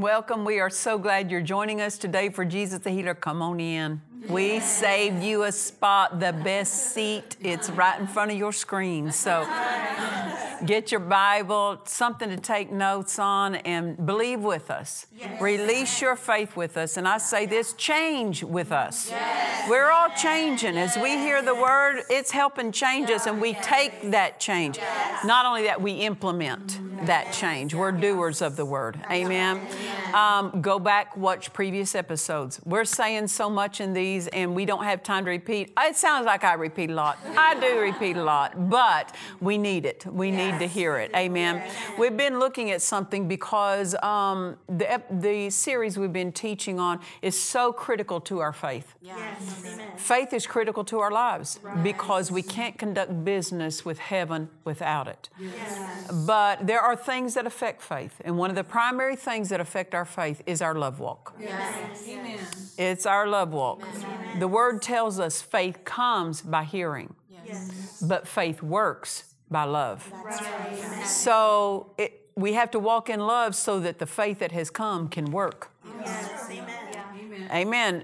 Welcome. We are so glad you're joining us today for Jesus the Healer. Come on in. We saved you a spot, the best seat. It's right in front of your screen. So get your Bible, something to take notes on, and believe with us. Release your faith with us. And I say this change with us. We're all changing. As we hear the word, it's helping change us, and we take that change. Not only that, we implement that change. We're doers of the word. Amen. Um, go back, watch previous episodes. We're saying so much in these, and we don't have time to repeat. It sounds like I repeat a lot. I do repeat a lot, but we need it. We need to hear it. Amen. We've been looking at something because um, the, the series we've been teaching on is so critical to our faith. Faith is critical to our lives because we can't conduct business with heaven without it. But there are things that affect faith, and one of the primary things that affect our faith is our love walk. It's our love walk. The word tells us faith comes by hearing, but faith works by love. So it, we have to walk in love so that the faith that has come can work. Amen.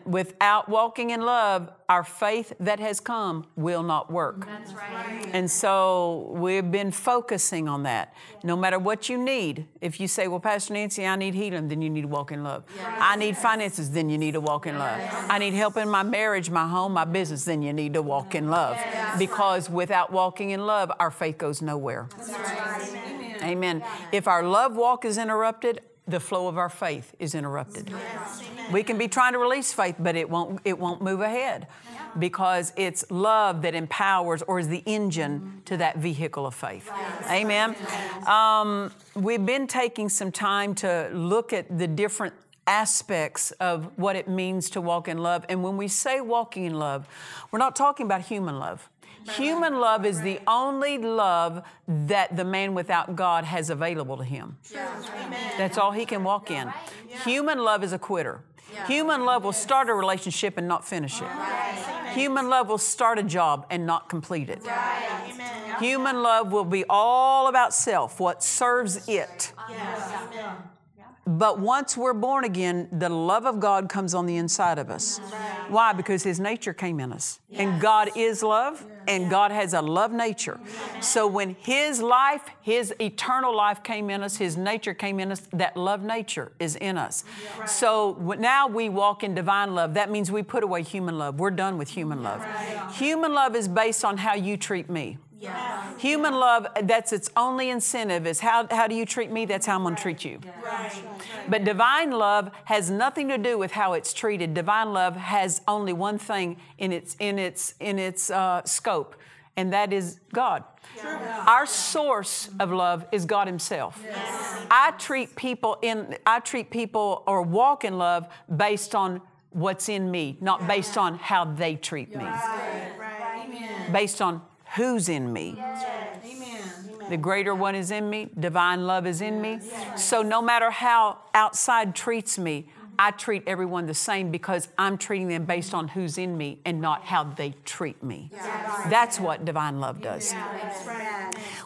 Without walking in love, our faith that has come will not work. That's right. And so we've been focusing on that. No matter what you need, if you say, Well, Pastor Nancy, I need healing, then you need to walk in love. I need finances, then you need to walk in love. I need help in my marriage, my home, my business, then you need to walk in love. Because without walking in love, our faith goes nowhere. That's right. Amen. If our love walk is interrupted, the flow of our faith is interrupted. We can be trying to release faith, but it won't it won't move ahead because it's love that empowers or is the engine to that vehicle of faith. Amen. Um, we've been taking some time to look at the different aspects of what it means to walk in love. And when we say walking in love, we're not talking about human love. Human love is the only love that the man without God has available to him. That's all he can walk in. Human love is a quitter. Human love will start a relationship and not finish it. Human love will start a job and not complete it. Human love will be all about self, what serves it. But once we're born again, the love of God comes on the inside of us. Why? Because His nature came in us. And God is love, and God has a love nature. So when His life, His eternal life came in us, His nature came in us, that love nature is in us. So now we walk in divine love. That means we put away human love. We're done with human love. Human love is based on how you treat me. Human love, that's its only incentive is how, how do you treat me? That's how I'm going to treat you. But divine love has nothing to do with how it's treated. Divine love has only one thing in its, in its, in its uh, scope, and that is God. Our source of love is God Himself. I treat people in I treat people or walk in love based on what's in me, not based on how they treat me. Based on who's in me. The greater one is in me, divine love is in me. So no matter how outside treats me, I treat everyone the same because I'm treating them based on who's in me and not how they treat me. That's what divine love does.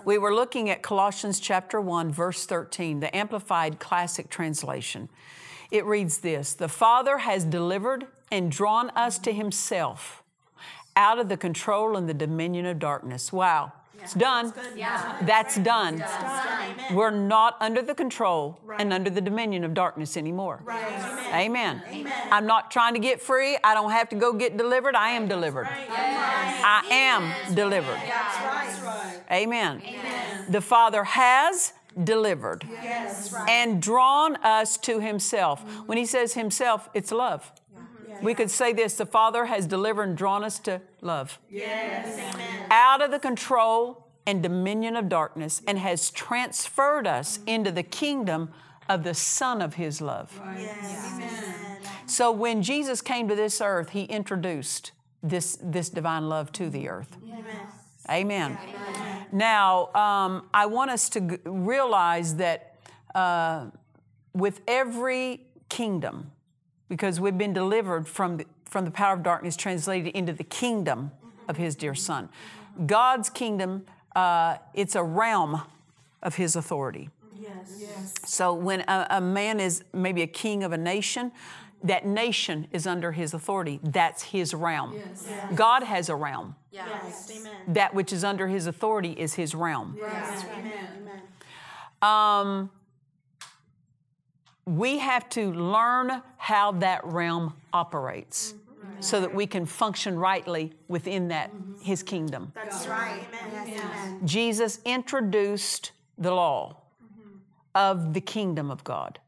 We were looking at Colossians chapter 1 verse 13, the amplified classic translation. It reads this, "The Father has delivered and drawn us to himself out of the control and the dominion of darkness." Wow. It's done. That's done. We're not under the control and under the dominion of darkness anymore. Amen. I'm not trying to get free. I don't have to go get delivered. I am delivered. I am delivered. Amen. The Father has delivered and drawn us to Himself. When He says Himself, it's love. We could say this the Father has delivered and drawn us to love. Out of the control and dominion of darkness and has transferred us into the kingdom of the Son of His love. So when Jesus came to this earth, He introduced this, this divine love to the earth. Amen. Now, um, I want us to g- realize that uh, with every kingdom, because we've been delivered from the, from the power of darkness, translated into the kingdom of His dear Son. God's kingdom, uh, it's a realm of His authority. Yes. yes. So when a, a man is maybe a king of a nation, that nation is under his authority. That's his realm. Yes. God has a realm. Yes. That which is under his authority is his realm. Yes. Amen. Um, we have to learn how that realm operates so that we can function rightly within that his kingdom. That's right. Amen. Yes, amen. Jesus introduced the law of the kingdom of God,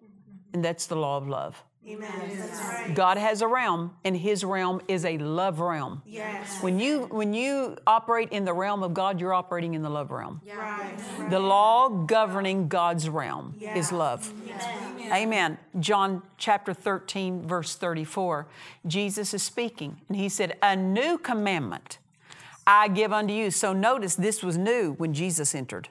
and that's the law of love. Amen. Right. God has a realm, and His realm is a love realm. Yes. When you when you operate in the realm of God, you're operating in the love realm. Right. The law governing God's realm is love. Amen. John chapter 13, verse 34. Jesus is speaking, and he said, A new commandment I give unto you. So notice this was new when Jesus entered.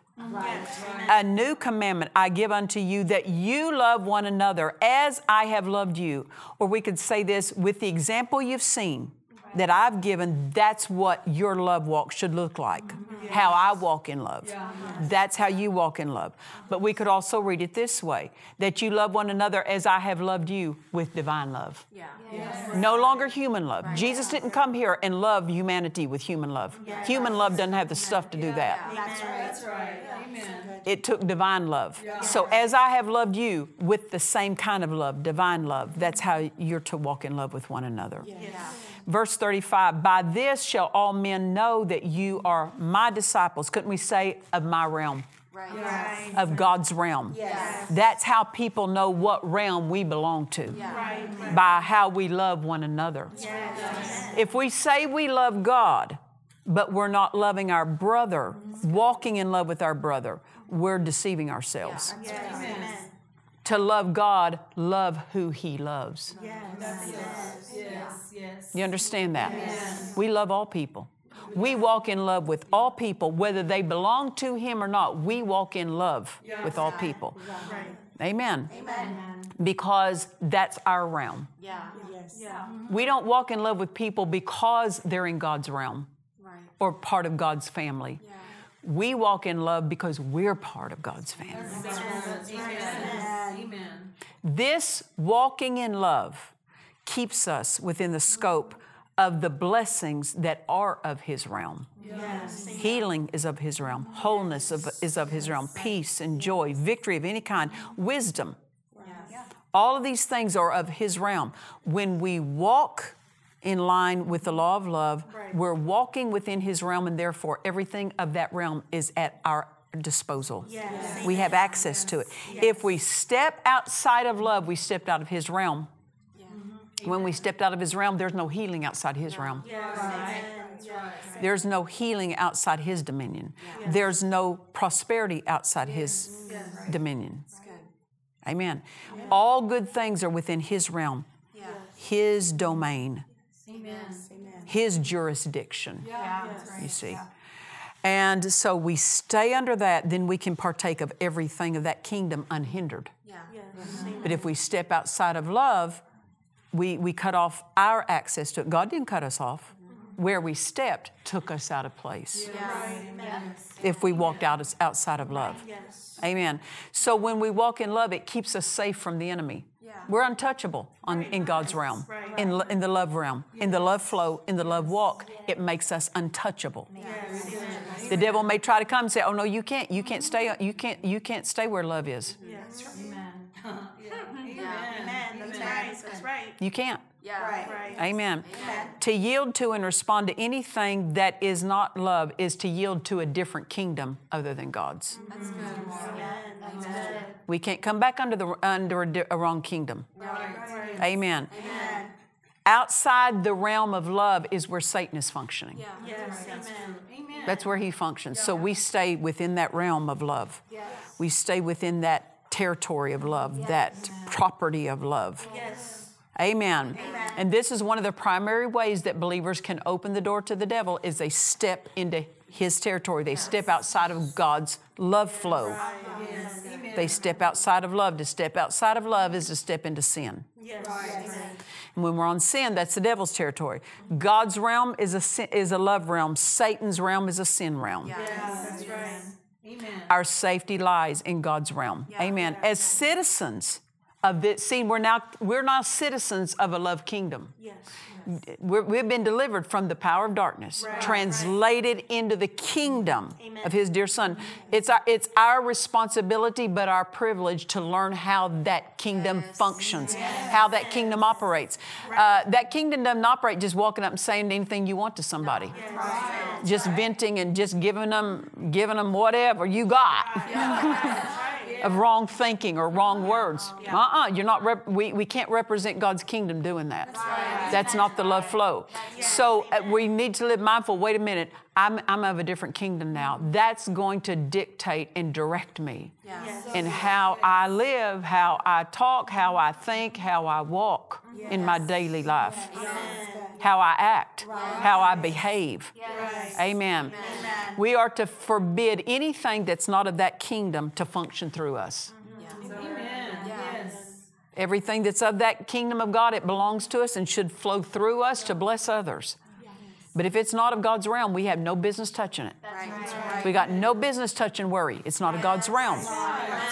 A new commandment I give unto you that you love one another as I have loved you. Or we could say this with the example you've seen that I've given, that's what your love walk should look like. How I walk in love. That's how you walk in love. But we could also read it this way that you love one another as I have loved you with divine love. Yeah. No longer human love. Jesus didn't come here and love humanity with human love. Human love doesn't have the stuff to do that. That's right. That's right. Amen. It took divine love. So, as I have loved you with the same kind of love, divine love, that's how you're to walk in love with one another. Verse 35 By this shall all men know that you are my disciples. Couldn't we say, of my realm? Right. Of God's realm. Yes. That's how people know what realm we belong to. By how we love one another. If we say we love God, but we're not loving our brother, walking in love with our brother, we're deceiving ourselves. Amen. To love God, love who He loves. yes You understand that? We love all people. We walk in love with all people, whether they belong to Him or not. We walk in love with all people. Amen. Because that's our realm. Yeah. Mm-hmm. We don't walk in love with people because they're in God's realm Right. or part of God's family. We walk in love because we're part of God's family. This walking in love keeps us within the scope of the blessings that are of His realm. Healing is of His realm, wholeness of, is of His realm, peace and joy, victory of any kind, wisdom. All of these things are of His realm. When we walk in line with the law of love, we're walking within His realm, and therefore everything of that realm is at our disposal. Yes. We have access to it. If we step outside of love, we stepped out of His realm. Mm-hmm. When we stepped out of His realm, there's no healing outside His realm. There's no healing outside His dominion. There's no prosperity outside His dominion. Amen. All good things are within His realm, His domain, His jurisdiction. You see. And so we stay under that, then we can partake of everything of that kingdom unhindered. But if we step outside of love, we, we cut off our access to it. God didn't cut us off. Where we stepped took us out of place. If we walked out as, outside of love. Amen. So when we walk in love, it keeps us safe from the enemy. We're untouchable on, in God's realm, in, in the love realm, in the love flow, in the love walk. It makes us untouchable. The devil may try to come and say, "Oh no, you can't. You can't stay. You can't. You can't stay where love is." Yes. Amen. Amen. That's right. That's right. You can't. Yeah. Right. Right. Amen. To yield to and respond to anything that is not love is to yield to a different kingdom other than God's. Mm-hmm. That's good. Amen. Amen. We can't come back under the under a, a wrong kingdom. Right. Amen. Amen. Outside the realm of love is where Satan is functioning. Yeah. Yes. Amen. Amen. That's where he functions. So we stay within that realm of love. Yes. We stay within that territory of love, that property of love. Yes. Amen. And this is one of the primary ways that believers can open the door to the devil is they step into his territory. They step outside of God's love flow. Yes. Amen. They step outside of love. To step outside of love is to step into sin. Yes. Amen. And when we're on sin, that's the devil's territory. God's realm is a sin, is a love realm. Satan's realm is a sin realm. Yes. That's right. Amen. Our safety lies in God's realm. Amen. As citizens of this, see, we're now we're now citizens of a love kingdom. Yes. We're, we've been delivered from the power of darkness, translated into the kingdom Amen. of His dear Son. It's our, it's our responsibility, but our privilege to learn how that kingdom functions, how that kingdom operates. Uh, that kingdom doesn't operate just walking up and saying anything you want to somebody, just venting and just giving them, giving them whatever you got of wrong thinking or wrong words. Uh-uh, you're not. Rep- we we can't represent God's kingdom doing that. That's not the love flow. So uh, we need to live mindful. Wait a minute. I'm I'm of a different kingdom now. That's going to dictate and direct me in how I live, how I talk, how I think, how I walk in my daily life, how I act, how I behave. Amen. We are to forbid anything that's not of that kingdom to function through us. Everything that's of that kingdom of God, it belongs to us and should flow through us to bless others. But if it's not of God's realm, we have no business touching it. We got no business touching worry. It's not of God's realm.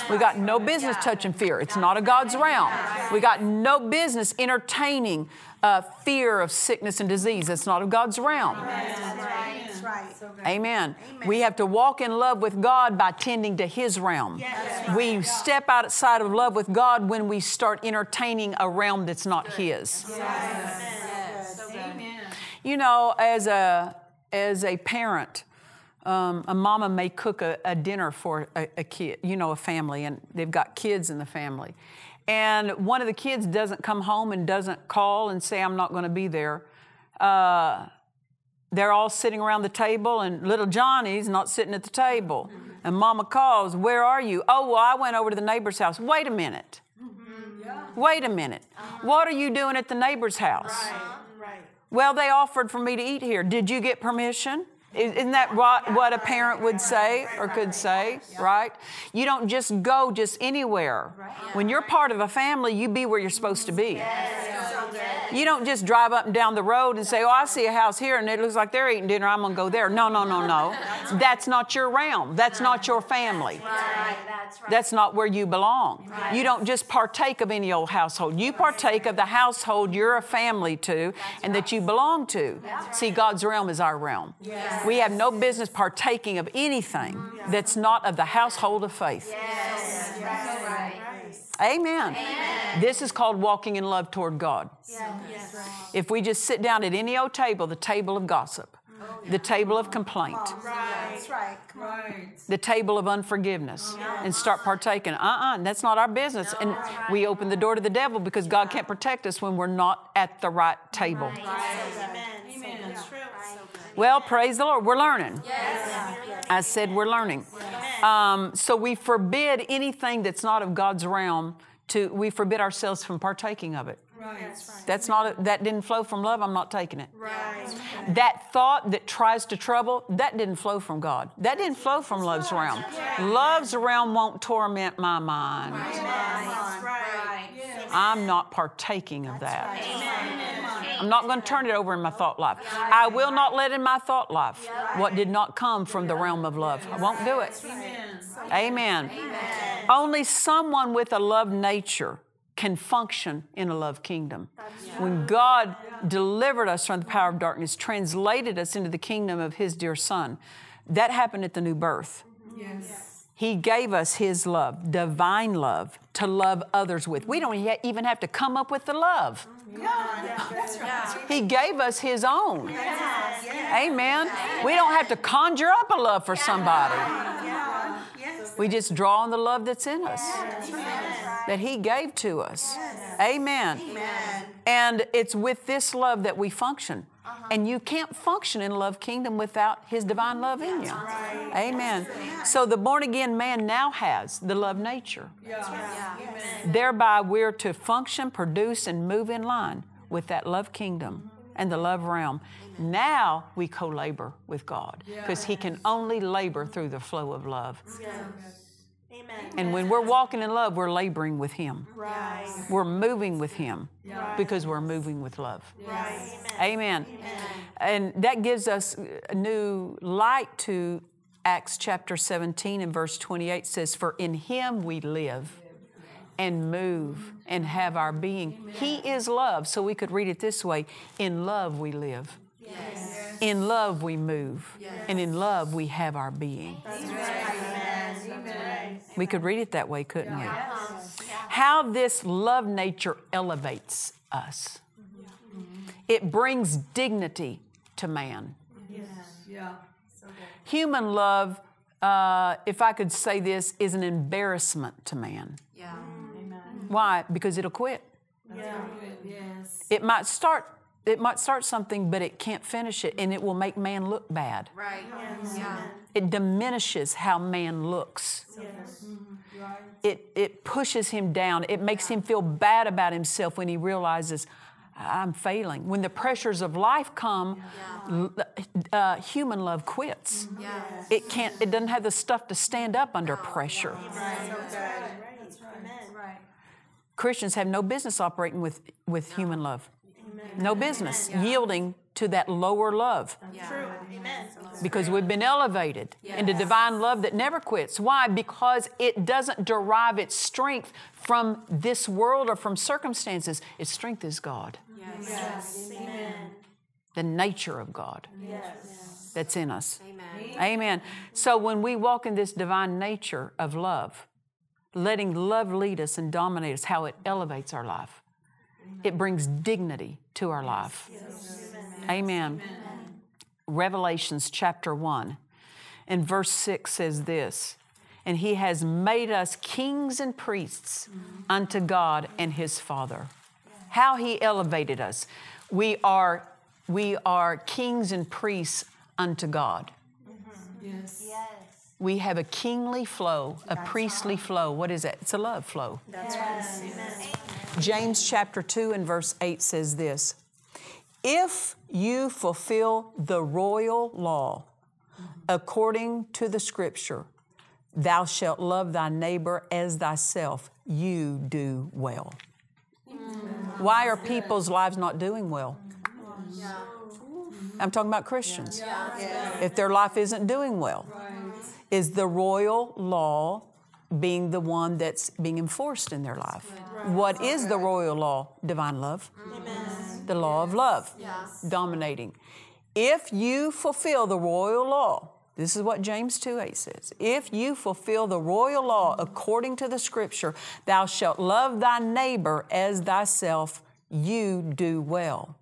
We got no business touching fear. It's not of God's realm. We got no business entertaining uh, fear of sickness and disease. It's not of God's realm. That's right. Amen. We have to walk in love with God by tending to His realm. We step outside of love with God when we start entertaining a realm that's not His. Amen. You know, as a as a parent, um, a mama may cook a, a dinner for a, a kid, you know, a family, and they've got kids in the family. And one of the kids doesn't come home and doesn't call and say, I'm not going to be there. Uh, they're all sitting around the table, and little Johnny's not sitting at the table. And mama calls, Where are you? Oh, well, I went over to the neighbor's house. Wait a minute. Wait a minute. What are you doing at the neighbor's house? Right. Well, they offered for me to eat here. Did you get permission? Is- Isn't that what, what a parent would say or could say, right? You don't just go just anywhere. When you're part of a family, you be where you're supposed to be. You don't just drive up and down the road and say, Oh, I see a house here and it looks like they're eating dinner. I'm going to go there. No, no, no, no. That's not your realm. That's not your family. That's. That's not where you belong. You don't just partake of any old household. You partake of the household you're a family to and that you belong to. See, God's realm is our realm. We have no business partaking of anything that's not of the household of faith. Amen. This is called walking in love toward God. If we just sit down at any old table, the table of gossip, oh, the table of complaint, That's right. The table of unforgiveness oh, and start partaking. Uh-uh, that's not our business. And we open the door to the devil because God can't protect us when we're not at the right table. Amen. Amen. That's true. Well, praise the Lord. We're learning. I said we're learning. Um, so we forbid anything that's not of God's realm to, we forbid ourselves from partaking of it. That's not, that didn't flow from love, I'm not taking it. Right. That thought that tries to trouble, that didn't flow from God. That didn't flow from love's realm. Love's realm won't torment my mind. I'm not partaking of that. I'm not going to turn it over in my thought life. I will not let in my thought life what did not come from the realm of love. I won't do it. Amen. Only someone with a love nature can function in a love kingdom. When God delivered us from the power of darkness, translated us into the kingdom of His dear Son, that happened at the new birth. Yes. He gave us His love, divine love, to love others with. We don't even have to come up with the love. He gave us His own. Amen. We don't have to conjure up a love for somebody. Yes. We just draw on the love that's in us that He gave to us. Amen. And it's with this love that we function. Uh-huh. And you can't function in love kingdom without His divine love in you. Amen. So the born again man now has the love nature. Thereby, we're to function, produce, and move in line with that love kingdom and the love realm. Now we co labor with God because He can only labor through the flow of love. Amen. And when we're walking in love, we're laboring with Him. Right. We're moving with Him because we're moving with love. Right. Amen. And that gives us a new light to Acts chapter 17 and verse 28 says, For in Him we live and move and have our being. He is love. So we could read it this way In love we live. Yes. In love we move. Yes. And in love we have our being. We could read it that way, couldn't we? How this love nature elevates us. It brings dignity to man. Yeah. Human love, uh, if I could say this, is an embarrassment to man. Yeah. Why? Because it'll quit. Yes. It might start. It might start something, but it can't finish it, and it will make man look bad. Right. Yeah. It diminishes how man looks. Yes. It, it pushes him down. It makes him feel bad about himself when he realizes, I'm failing. When the pressures of life come, l- uh, human love quits. Yeah. It can't. It doesn't have the stuff to stand up under pressure. Right. Christians have no business operating with, with human love. No business yielding to that lower love True. Amen. because we've been elevated into divine love that never quits. Why? Because it doesn't derive its strength from this world or from circumstances. Its strength is God, Yes. Amen. the nature of God Yes. that's in us. Amen. Amen. So when we walk in this divine nature of love, letting love lead us and dominate us, how it elevates our life, it brings dignity to our life. Amen. Revelations chapter 1 and verse 6 says this And he has made us kings and priests unto God and his Father. How he elevated us. We are, we are kings and priests unto God. Yes. Yes. We have a kingly flow, a priestly flow. What is that? It's a love flow. That's right. Amen. James chapter 2 and verse 8 says this If you fulfill the royal law according to the scripture, thou shalt love thy neighbor as thyself, you do well. Why are people's lives not doing well? I'm talking about Christians. If their life isn't doing well, is the royal law being the one that's being enforced in their life? What is the royal law? Divine love. Amen. The law of love Yes. dominating. If you fulfill the royal law, this is what James 2 8 says. If you fulfill the royal law according to the scripture, thou shalt love thy neighbor as thyself, you do well.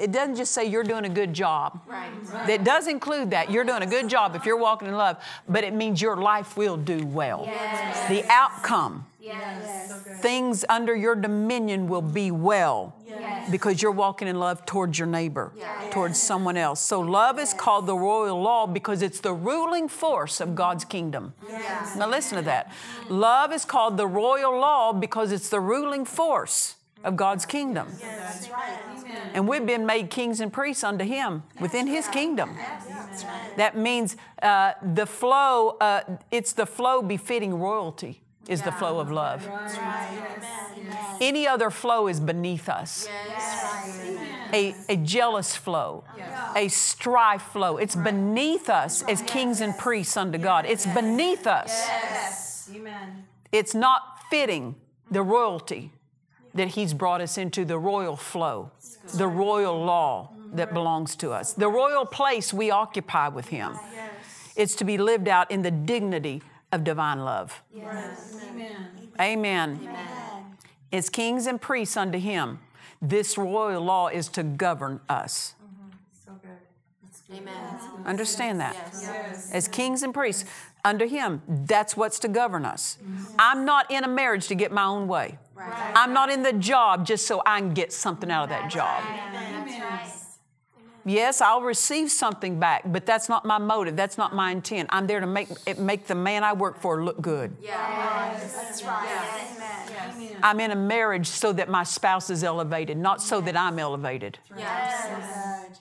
It doesn't just say you're doing a good job. Right. It does include that. You're doing a good job if you're walking in love, but it means your life will do well. Yes. The outcome, Yes. things under your dominion will be well Yes. because you're walking in love towards your neighbor, towards someone else. So love is called the royal law because it's the ruling force of God's kingdom. Now listen to that. Love is called the royal law because it's the ruling force of God's kingdom. That's right. And we've been made kings and priests unto Him within His kingdom. That means uh, the flow, uh, it's the flow befitting royalty. is the flow of love. Right. Yes. Yes. Any other flow is beneath us. A, a jealous flow, a strife flow. It's beneath us as kings and priests unto God. It's beneath us. Yes. Amen. It's not fitting the royalty that He's brought us into, the royal flow, the royal law that belongs to us, the royal place we occupy with Him. It's to be lived out in the dignity of divine love. Amen. Amen. As kings and priests unto Him, this royal law is to govern us. Amen. Understand that? Yes. As kings and priests under Him, that's what's to govern us. I'm not in a marriage to get my own way. I'm not in the job just so I can get something out of that job. Yes, I'll receive something back, but that's not my motive. That's not my intent. I'm there to make it make the man I work for look good. That's right. Amen. I'm in a marriage so that my spouse is elevated, not so that I'm elevated Yes.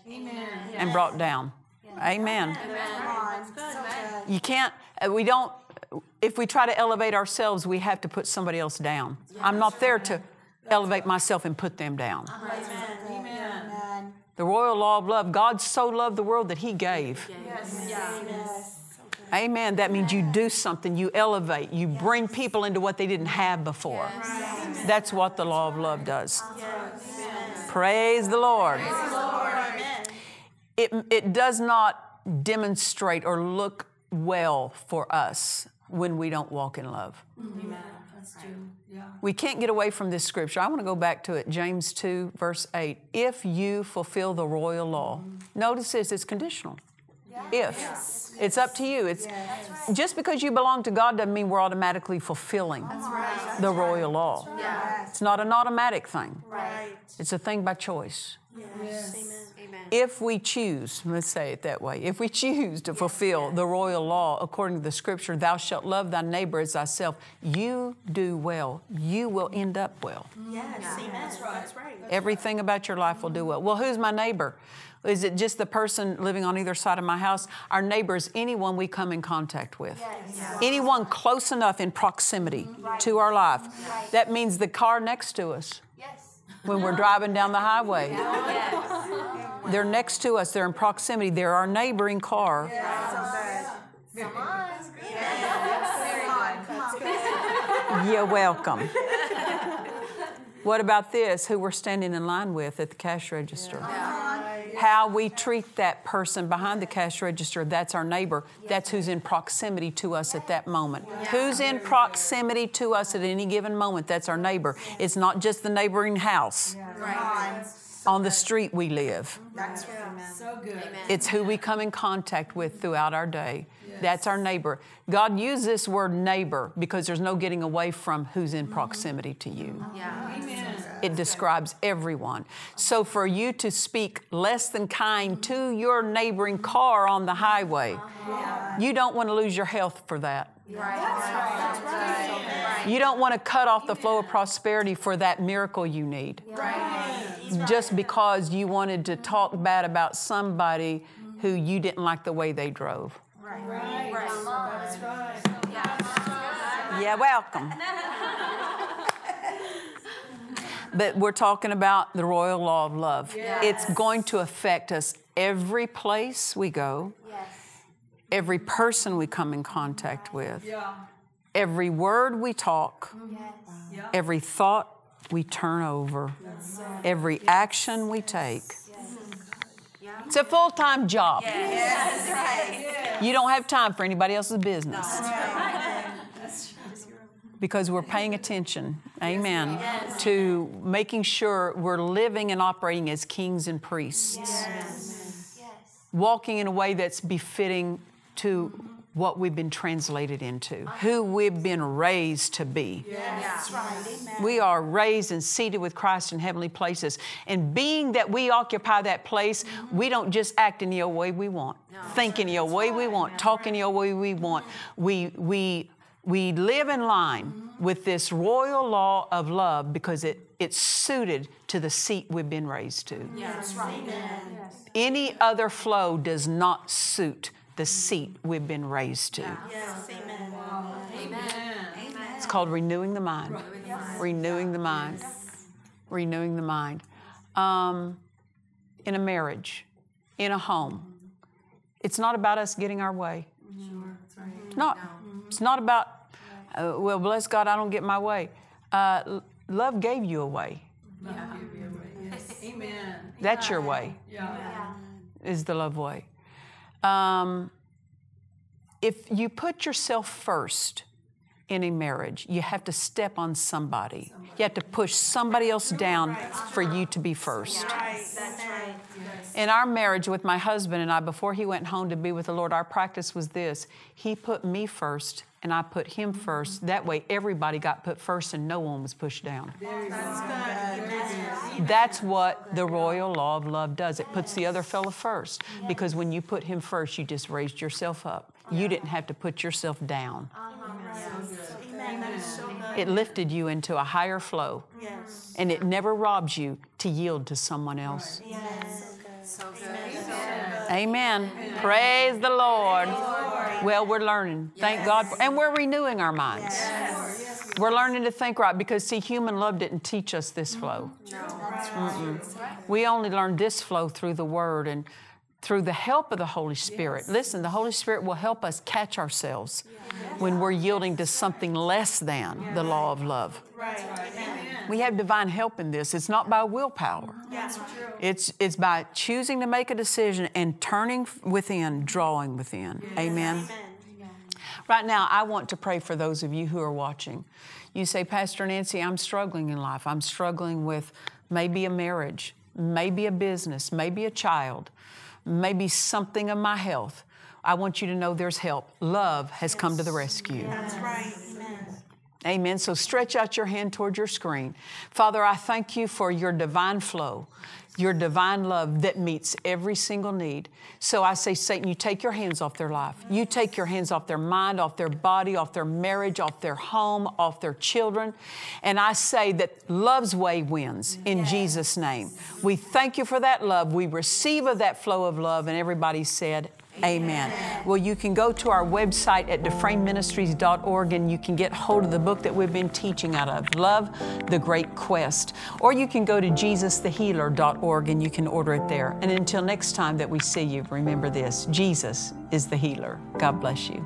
Amen. and brought down. Amen. Come on. You can't, uh, we don't, if we try to elevate ourselves, we have to put somebody else down. I'm not there to elevate myself and put them down. Amen. The royal law of love, God so loved the world that He gave. Yes. Amen. That means you do something, you elevate, you bring people into what they didn't have before. That's what the law of love does. Praise the Lord. It, it does not demonstrate or look well for us when we don't walk in love. Mm-hmm. That's true. Yeah. We can't get away from this scripture. I want to go back to it, James 2, verse 8. If you fulfill the royal law, mm-hmm. notice this, it's conditional. If. It's up to you. It's just because you belong to God doesn't mean we're automatically fulfilling the royal law. It's not an automatic thing. Right. It's a thing by choice. Yes. Amen. If we choose, let's say it that way, if we choose to fulfill the royal law according to the scripture, thou shalt love thy neighbor as thyself, you do well. You will end up well. Yes. Amen. That's right. That's right. Everything about your life will do well. Well, who's my neighbor? Is it just the person living on either side of my house? Our neighbor is anyone we come in contact with. Anyone close enough in proximity to our life. That means the car next to us Yes. When we're driving down the highway. They're next to us, they're in proximity, they're our neighboring car. You're welcome. What about this? Who we're standing in line with at the cash register? How we treat that person behind the cash register, that's our neighbor. That's who's in proximity to us at that moment. Who's in proximity to us at any given moment, that's our neighbor. It's not just the neighboring house on the street we live. That's right. Amen. So good. It's who we come in contact with throughout our day. That's our neighbor. God used this word neighbor because there's no getting away from who's in proximity to you. It describes everyone. So for you to speak less than kind to your neighboring car on the highway, you don't want to lose your health for that. You don't want to cut off the flow of prosperity for that miracle you need. Just because you wanted to talk bad about somebody who you didn't like the way they drove. Yeah, welcome. but we're talking about the royal law of love. It's going to affect us every place we go, every person we come in contact with, Yeah. every word we talk, Yeah. every thought we turn over, every action we take. It's a full time job. You don't have time for anybody else's business. Because we're paying attention, amen, to making sure we're living and operating as kings and priests, walking in a way that's befitting to what we've been translated into, who we've been raised to be. We are raised and seated with Christ in heavenly places. And being that we occupy that place, we don't just act any old way we want, think any old way we want, talk any old way we want. We, we, we live in line with this royal law of love because it, it's suited to the seat we've been raised to. Any other flow does not suit the seat we've been raised to. Yes. Amen. Amen. It's called renewing the mind. Renewing the mind. Renewing the mind. Um, in a marriage, in a home, it's not about us getting our way. It's not. It's not about, uh, well, bless God, I don't get my way. Uh, l- love gave you a way. Amen. That's your way, Yeah. is the love way. Um, if you put yourself first in a marriage, you have to step on somebody. You have to push somebody else down for you to be first. In our marriage with my husband and I, before he went home to be with the Lord, our practice was this. He put me first, and I put him first. That way, everybody got put first and no one was pushed down. That's what the royal law of love does. It puts the other fellow first. Because when you put him first, you just raised yourself up. You didn't have to put yourself down. Uh-huh. Amen. That is so good. It lifted you into a higher flow, Yes. and it never robs you to yield to someone else. Amen. Praise the Lord. Well, we're learning. Thank God. For, and we're renewing our minds. We're learning to think right because, see, human love didn't teach us this mm-hmm. flow. Mm-mm. We only learned this flow through the Word and through the help of the Holy Spirit. Listen, the Holy Spirit will help us catch ourselves when we're yielding to something less than the law of love. Right. We have divine help in this. It's not by willpower. It's, it's by choosing to make a decision and turning within, drawing within. Amen. Right now, I want to pray for those of you who are watching. You say, Pastor Nancy, I'm struggling in life. I'm struggling with maybe a marriage, maybe a business, maybe a child, maybe something of my health. I want you to know there's help. Love has come to the rescue. That's right. Amen. Amen. So stretch out your hand toward your screen. Father, I thank you for your divine flow, your divine love that meets every single need. So I say, Satan, you take your hands off their life. You take your hands off their mind, off their body, off their marriage, off their home, off their children. And I say that love's way wins in Jesus' name. We thank you for that love. We receive of that flow of love. And everybody said, Amen. Well, you can go to our website at dufresneministries.org and you can get hold of the book that we've been teaching out of, Love the Great Quest. Or you can go to jesusthehealer.org and you can order it there. And until next time that we see you, remember this Jesus is the healer. God bless you.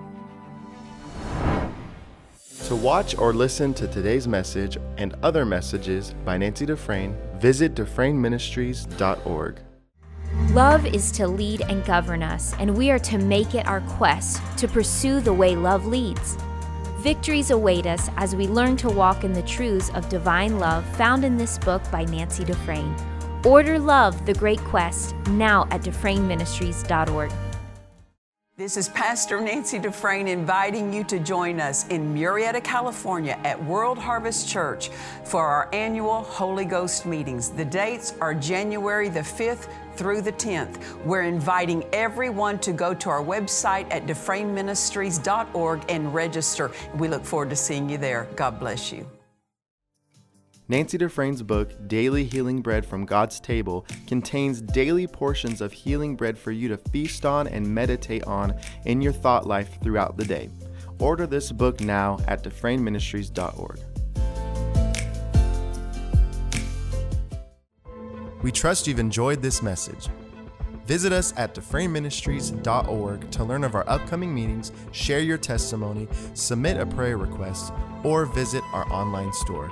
To watch or listen to today's message and other messages by Nancy Dufresne, visit DufresneMinistries.org. Love is to lead and govern us, and we are to make it our quest to pursue the way love leads. Victories await us as we learn to walk in the truths of divine love found in this book by Nancy Dufresne. Order Love, the Great Quest, now at DufresneMinistries.org. This is Pastor Nancy Dufresne inviting you to join us in Murrieta, California at World Harvest Church for our annual Holy Ghost meetings. The dates are January the 5th through the 10th. We're inviting everyone to go to our website at DufresneMinistries.org and register. We look forward to seeing you there. God bless you. Nancy Dufresne's book, Daily Healing Bread from God's Table, contains daily portions of healing bread for you to feast on and meditate on in your thought life throughout the day. Order this book now at DufresneMinistries.org. We trust you've enjoyed this message. Visit us at DufresneMinistries.org to learn of our upcoming meetings, share your testimony, submit a prayer request, or visit our online store.